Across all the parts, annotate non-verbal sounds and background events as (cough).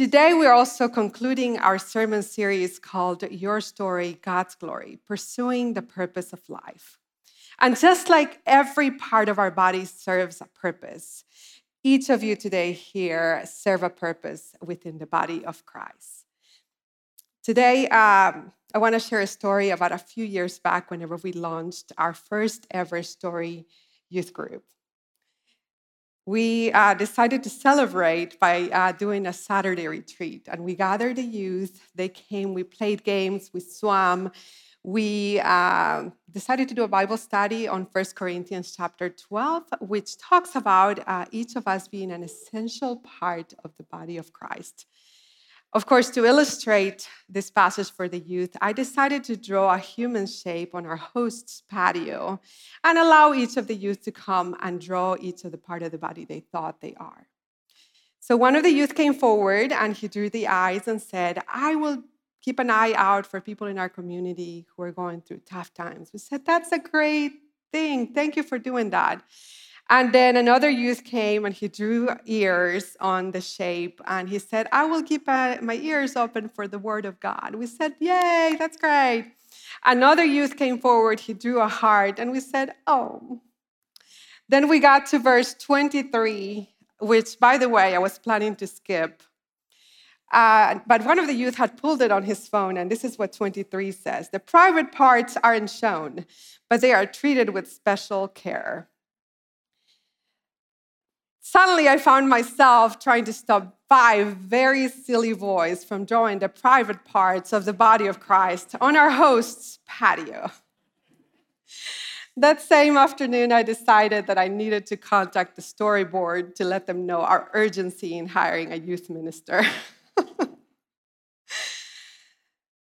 Today, we're also concluding our sermon series called Your Story, God's Glory Pursuing the Purpose of Life. And just like every part of our body serves a purpose, each of you today here serve a purpose within the body of Christ. Today, um, I want to share a story about a few years back whenever we launched our first ever story youth group we uh, decided to celebrate by uh, doing a Saturday retreat. And we gathered the youth. They came, we played games, we swam. We uh, decided to do a Bible study on 1 Corinthians chapter 12, which talks about uh, each of us being an essential part of the body of Christ. Of course, to illustrate this passage for the youth, I decided to draw a human shape on our host's patio and allow each of the youth to come and draw each of the part of the body they thought they are. So one of the youth came forward and he drew the eyes and said, I will keep an eye out for people in our community who are going through tough times. We said, That's a great thing. Thank you for doing that. And then another youth came and he drew ears on the shape and he said, I will keep my ears open for the word of God. We said, Yay, that's great. Another youth came forward, he drew a heart, and we said, Oh. Then we got to verse 23, which, by the way, I was planning to skip. Uh, but one of the youth had pulled it on his phone, and this is what 23 says The private parts aren't shown, but they are treated with special care. Suddenly, I found myself trying to stop five very silly boys from drawing the private parts of the body of Christ on our host's patio. That same afternoon, I decided that I needed to contact the storyboard to let them know our urgency in hiring a youth minister. (laughs)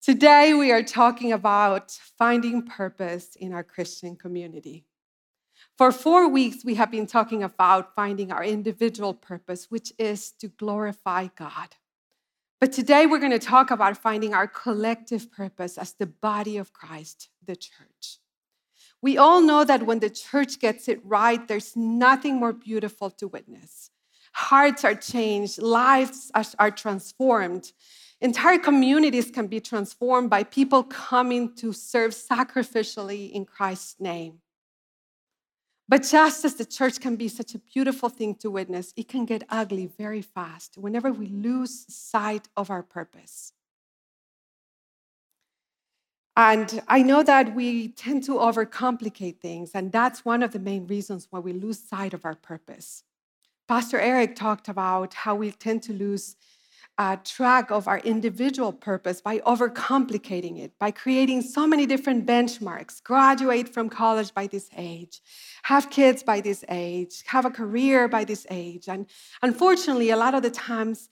Today, we are talking about finding purpose in our Christian community. For four weeks, we have been talking about finding our individual purpose, which is to glorify God. But today, we're going to talk about finding our collective purpose as the body of Christ, the church. We all know that when the church gets it right, there's nothing more beautiful to witness. Hearts are changed, lives are transformed. Entire communities can be transformed by people coming to serve sacrificially in Christ's name. But just as the church can be such a beautiful thing to witness, it can get ugly very fast whenever we lose sight of our purpose. And I know that we tend to overcomplicate things, and that's one of the main reasons why we lose sight of our purpose. Pastor Eric talked about how we tend to lose uh, track of our individual purpose by overcomplicating it, by creating so many different benchmarks. Graduate from college by this age, have kids by this age, have a career by this age. And unfortunately, a lot of the times,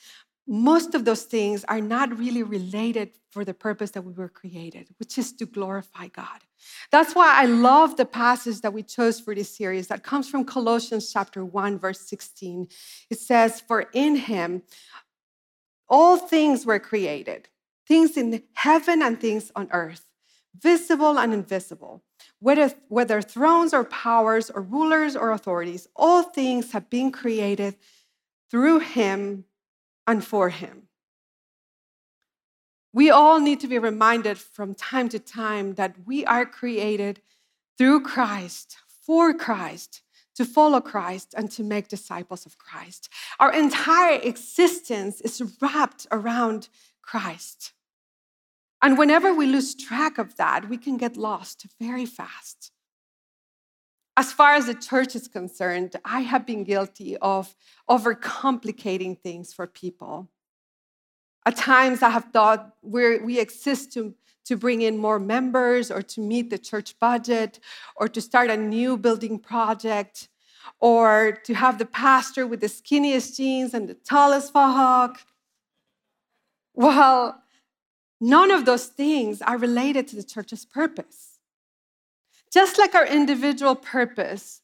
most of those things are not really related for the purpose that we were created, which is to glorify God. That's why I love the passage that we chose for this series that comes from Colossians chapter 1 verse 16. It says, "For in him all things were created, things in heaven and things on earth, visible and invisible, whether, whether thrones or powers or rulers or authorities, all things have been created through him and for him. We all need to be reminded from time to time that we are created through Christ, for Christ, to follow Christ and to make disciples of Christ. Our entire existence is wrapped around Christ. And whenever we lose track of that, we can get lost very fast. As far as the church is concerned, I have been guilty of overcomplicating things for people. At times, I have thought we exist to to bring in more members or to meet the church budget or to start a new building project or to have the pastor with the skinniest jeans and the tallest fauxhawk. Well, none of those things are related to the church's purpose. Just like our individual purpose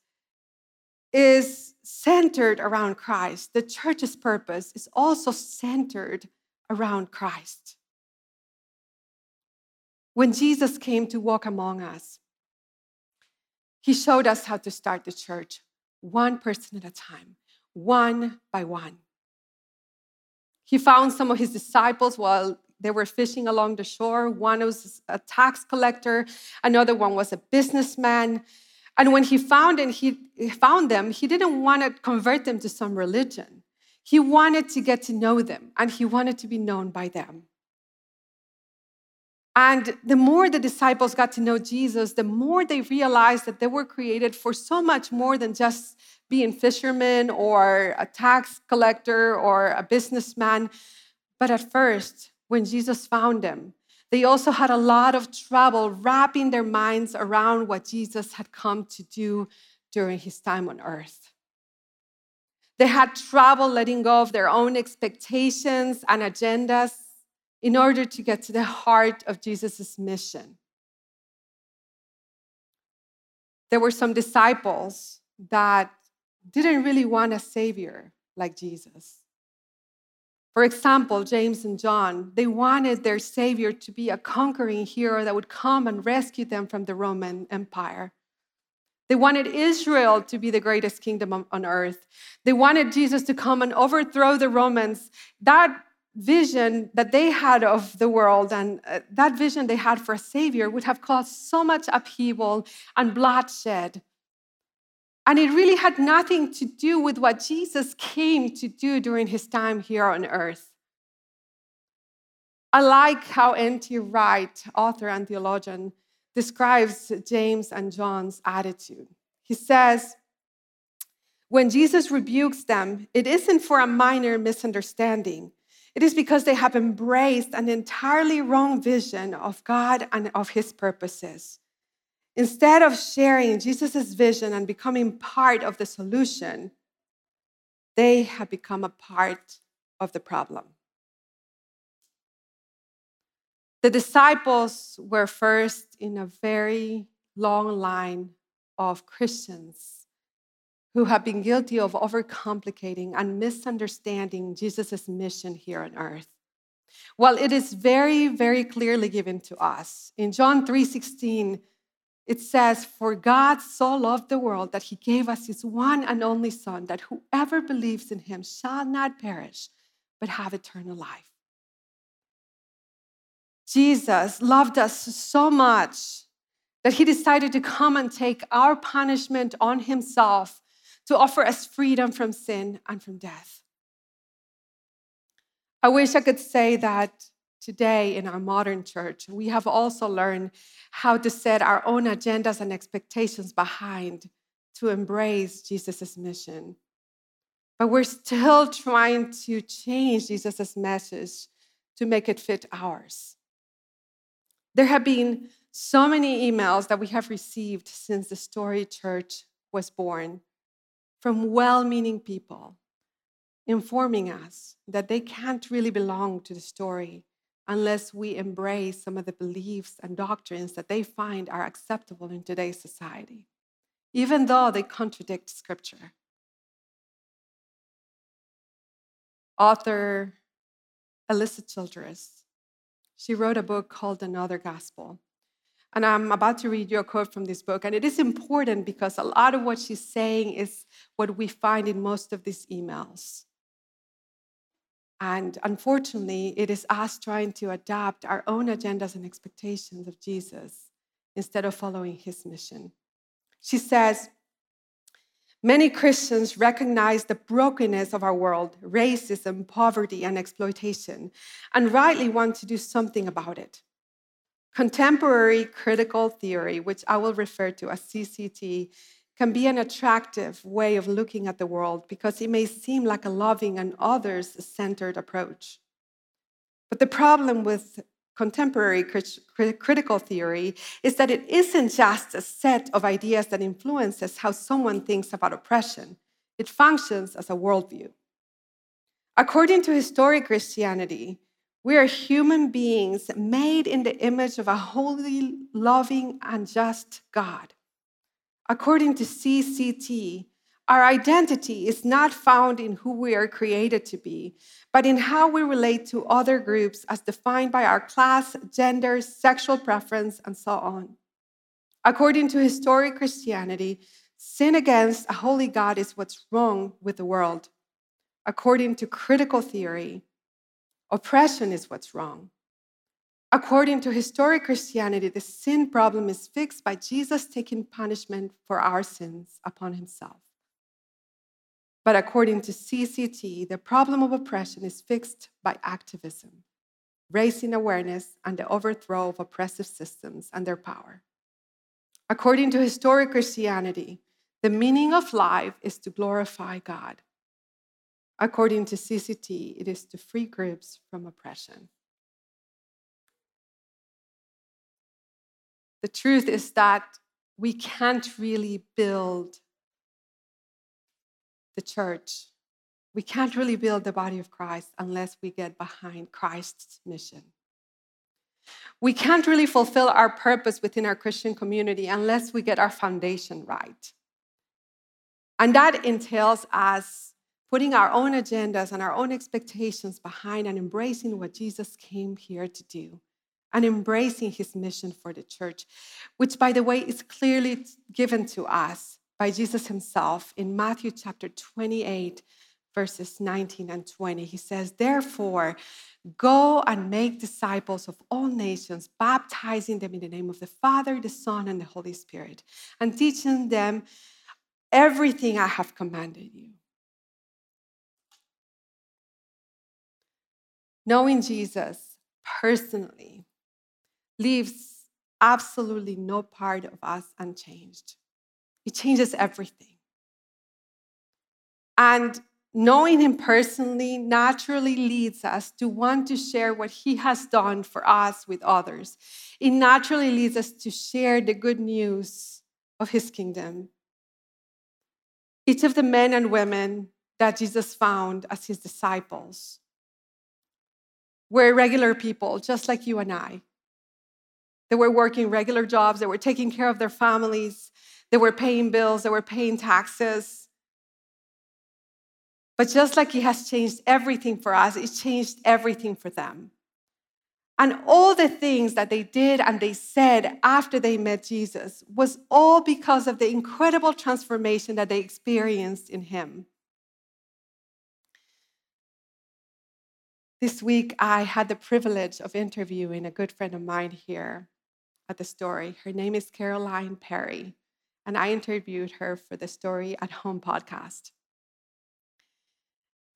is centered around Christ, the church's purpose is also centered around Christ. When Jesus came to walk among us, he showed us how to start the church, one person at a time, one by one. He found some of his disciples while they were fishing along the shore. One was a tax collector, another one was a businessman. And when he found, and he found them, he didn't want to convert them to some religion. He wanted to get to know them, and he wanted to be known by them. And the more the disciples got to know Jesus, the more they realized that they were created for so much more than just being fishermen or a tax collector or a businessman. But at first, when Jesus found them, they also had a lot of trouble wrapping their minds around what Jesus had come to do during his time on earth. They had trouble letting go of their own expectations and agendas in order to get to the heart of Jesus' mission. There were some disciples that didn't really want a savior like Jesus. For example, James and John, they wanted their savior to be a conquering hero that would come and rescue them from the Roman Empire. They wanted Israel to be the greatest kingdom on earth. They wanted Jesus to come and overthrow the Romans. That vision that they had of the world and uh, that vision they had for a savior would have caused so much upheaval and bloodshed. And it really had nothing to do with what Jesus came to do during his time here on earth. I like how N.T. Wright, author and theologian, describes James and John's attitude. He says, when Jesus rebukes them, it isn't for a minor misunderstanding. It is because they have embraced an entirely wrong vision of God and of his purposes. Instead of sharing Jesus' vision and becoming part of the solution, they have become a part of the problem. The disciples were first in a very long line of Christians who have been guilty of overcomplicating and misunderstanding Jesus' mission here on earth. Well, it is very, very clearly given to us, in John 3:16, it says, For God so loved the world that he gave us his one and only Son, that whoever believes in him shall not perish, but have eternal life. Jesus loved us so much that he decided to come and take our punishment on himself to offer us freedom from sin and from death. I wish I could say that today in our modern church, we have also learned how to set our own agendas and expectations behind to embrace Jesus' mission. But we're still trying to change Jesus' message to make it fit ours. There have been so many emails that we have received since the Story Church was born from well meaning people informing us that they can't really belong to the story unless we embrace some of the beliefs and doctrines that they find are acceptable in today's society, even though they contradict scripture. Author Alisa Childers, she wrote a book called Another Gospel. And I'm about to read you a quote from this book. And it is important because a lot of what she's saying is what we find in most of these emails. And unfortunately, it is us trying to adapt our own agendas and expectations of Jesus instead of following his mission. She says, Many Christians recognize the brokenness of our world, racism, poverty, and exploitation, and rightly want to do something about it. Contemporary critical theory, which I will refer to as CCT, can be an attractive way of looking at the world because it may seem like a loving and others centered approach. But the problem with contemporary critical theory is that it isn't just a set of ideas that influences how someone thinks about oppression, it functions as a worldview. According to historic Christianity, we are human beings made in the image of a holy, loving, and just God. According to CCT, our identity is not found in who we are created to be, but in how we relate to other groups as defined by our class, gender, sexual preference, and so on. According to historic Christianity, sin against a holy God is what's wrong with the world. According to critical theory, Oppression is what's wrong. According to historic Christianity, the sin problem is fixed by Jesus taking punishment for our sins upon himself. But according to CCT, the problem of oppression is fixed by activism, raising awareness and the overthrow of oppressive systems and their power. According to historic Christianity, the meaning of life is to glorify God. According to CCT, it is to free groups from oppression. The truth is that we can't really build the church. We can't really build the body of Christ unless we get behind Christ's mission. We can't really fulfill our purpose within our Christian community unless we get our foundation right. And that entails us putting our own agendas and our own expectations behind and embracing what Jesus came here to do and embracing his mission for the church, which, by the way, is clearly given to us by Jesus himself in Matthew chapter 28, verses 19 and 20. He says, Therefore, go and make disciples of all nations, baptizing them in the name of the Father, the Son, and the Holy Spirit, and teaching them everything I have commanded you. Knowing Jesus personally leaves absolutely no part of us unchanged. It changes everything. And knowing him personally naturally leads us to want to share what he has done for us with others. It naturally leads us to share the good news of his kingdom. Each of the men and women that Jesus found as his disciples were regular people, just like you and I. They were working regular jobs, they were taking care of their families, they were paying bills, they were paying taxes. But just like He has changed everything for us, it changed everything for them. And all the things that they did and they said after they met Jesus was all because of the incredible transformation that they experienced in Him. This week, I had the privilege of interviewing a good friend of mine here at the story. Her name is Caroline Perry, and I interviewed her for the Story at Home podcast.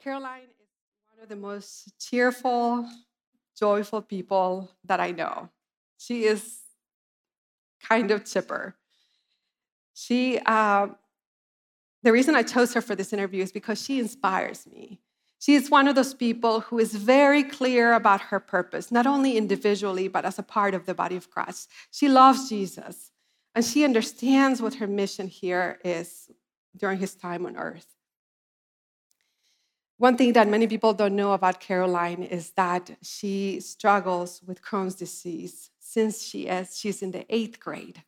Caroline is one of the most cheerful, joyful people that I know. She is kind of chipper. She, uh, the reason I chose her for this interview is because she inspires me. She is one of those people who is very clear about her purpose, not only individually, but as a part of the body of Christ. She loves Jesus, and she understands what her mission here is during his time on earth. One thing that many people don't know about Caroline is that she struggles with Crohn's disease since she is she's in the eighth grade.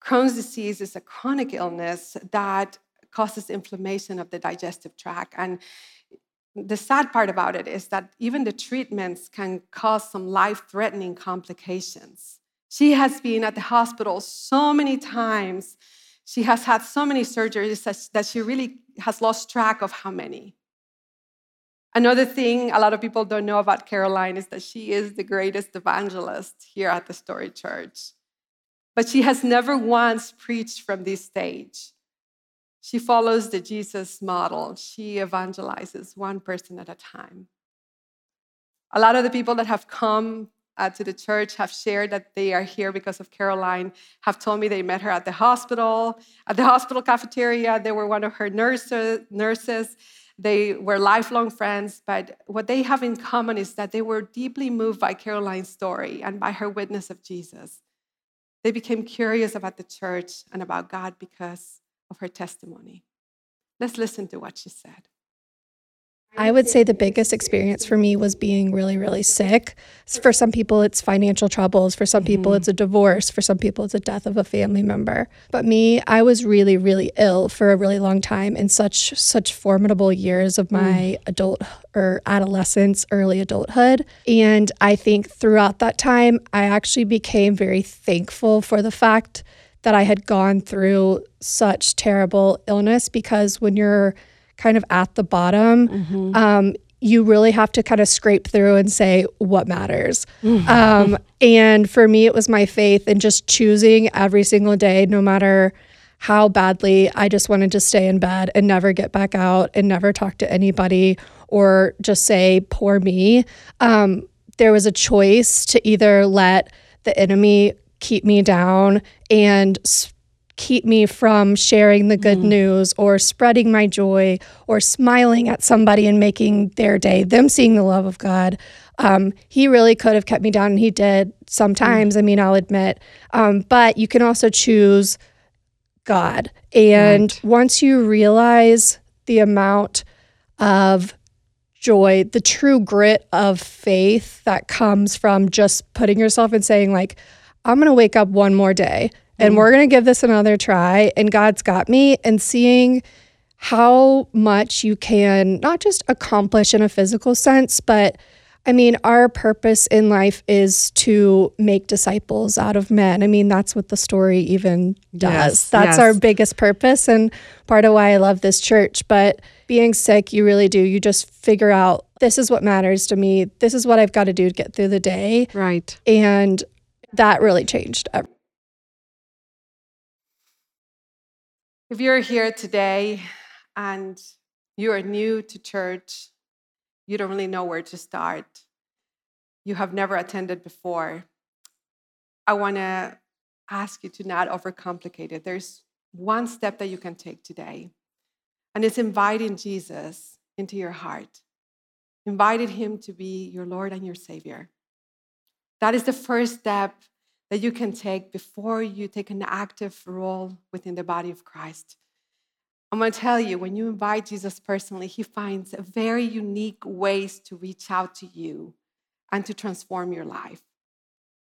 Crohn's disease is a chronic illness that causes inflammation of the digestive tract. And the sad part about it is that even the treatments can cause some life threatening complications. She has been at the hospital so many times. She has had so many surgeries that she really has lost track of how many. Another thing a lot of people don't know about Caroline is that she is the greatest evangelist here at the Story Church. But she has never once preached from this stage. She follows the Jesus model. She evangelizes one person at a time. A lot of the people that have come uh, to the church have shared that they are here because of Caroline, have told me they met her at the hospital, at the hospital cafeteria. They were one of her nurses. nurses. They were lifelong friends, but what they have in common is that they were deeply moved by Caroline's story and by her witness of Jesus. They became curious about the church and about God because of her testimony. Let's listen to what she said. I would say the biggest experience for me was being really, really sick. For some people, it's financial troubles. For some people, mm-hmm. it's a divorce. For some people, it's a death of a family member. But me, I was really, really ill for a really long time in such such formidable years of my mm. adult or adolescence, early adulthood. And I think throughout that time, I actually became very thankful for the fact that I had gone through such terrible illness because when you're kind of at the bottom, mm-hmm. um, you really have to kind of scrape through and say what matters. Um, and for me, it was my faith and just choosing every single day, no matter how badly I just wanted to stay in bed and never get back out and never talk to anybody or just say, poor me. Um, there was a choice to either let the enemy keep me down and keep me from sharing the good mm. news or spreading my joy or smiling at somebody and making their day, them seeing the love of God. Um, he really could have kept me down, and he did sometimes. Mm. I mean, I'll admit. Um, but you can also choose God. And right. once you realize the amount of joy, the true grit of faith that comes from just putting yourself and saying, like, I'm going to wake up one more day and mm. we're going to give this another try. And God's got me, and seeing how much you can not just accomplish in a physical sense, but I mean, our purpose in life is to make disciples out of men. I mean, that's what the story even does. Yes, that's yes. our biggest purpose and part of why I love this church. But being sick, you really do. You just figure out this is what matters to me. This is what I've got to do to get through the day. Right. And that really changed everything. If you're here today and you are new to church, you don't really know where to start, you have never attended before, I want to ask you to not overcomplicate it. There's one step that you can take today, and it's inviting Jesus into your heart, inviting him to be your Lord and your Savior. That is the first step that you can take before you take an active role within the body of Christ. I'm going to tell you, when you invite Jesus personally, he finds very unique ways to reach out to you and to transform your life.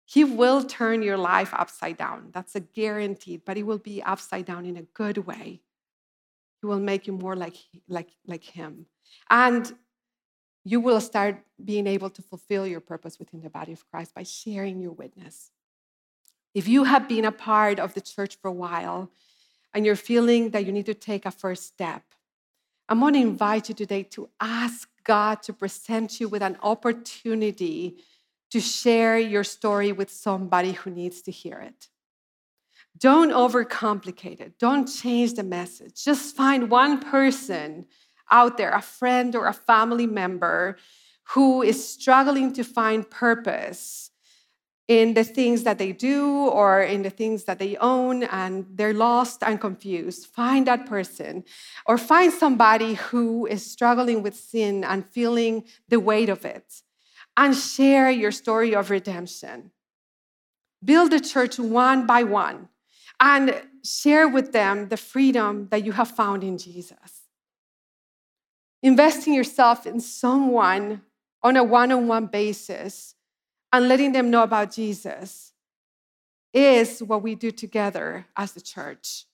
He will turn your life upside down. That's a guarantee, but it will be upside down in a good way. He will make you more like, like, like him. And you will start being able to fulfill your purpose within the body of Christ by sharing your witness. If you have been a part of the church for a while and you're feeling that you need to take a first step, I'm going to invite you today to ask God to present you with an opportunity to share your story with somebody who needs to hear it. Don't overcomplicate it. Don't change the message. Just find one person out there, a friend or a family member, who is struggling to find purpose in the things that they do or in the things that they own and they're lost and confused. Find that person or find somebody who is struggling with sin and feeling the weight of it and share your story of redemption. Build a church one by one and share with them the freedom that you have found in Jesus. Investing yourself in someone on a one on one basis and letting them know about Jesus is what we do together as the church.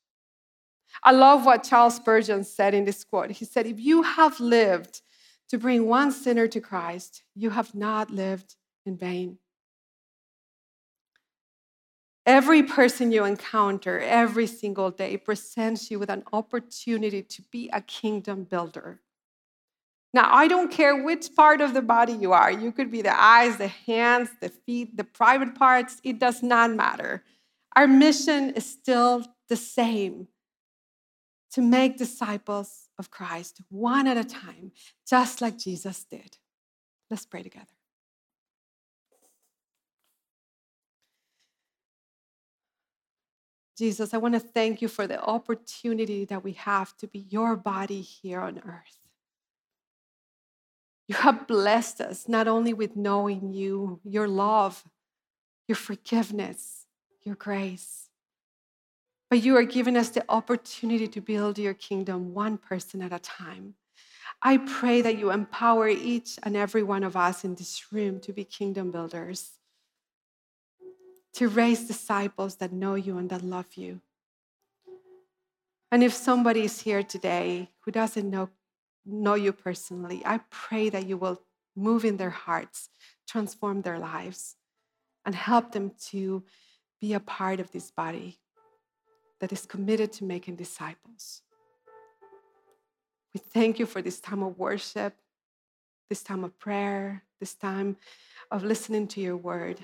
I love what Charles Spurgeon said in this quote. He said, If you have lived to bring one sinner to Christ, you have not lived in vain. Every person you encounter every single day presents you with an opportunity to be a kingdom builder. Now, I don't care which part of the body you are. You could be the eyes, the hands, the feet, the private parts. It does not matter. Our mission is still the same to make disciples of Christ one at a time, just like Jesus did. Let's pray together. Jesus, I want to thank you for the opportunity that we have to be your body here on earth. You have blessed us not only with knowing you, your love, your forgiveness, your grace, but you are giving us the opportunity to build your kingdom one person at a time. I pray that you empower each and every one of us in this room to be kingdom builders, to raise disciples that know you and that love you. And if somebody is here today who doesn't know know you personally, I pray that you will move in their hearts, transform their lives, and help them to be a part of this body that is committed to making disciples. We thank you for this time of worship, this time of prayer, this time of listening to your word.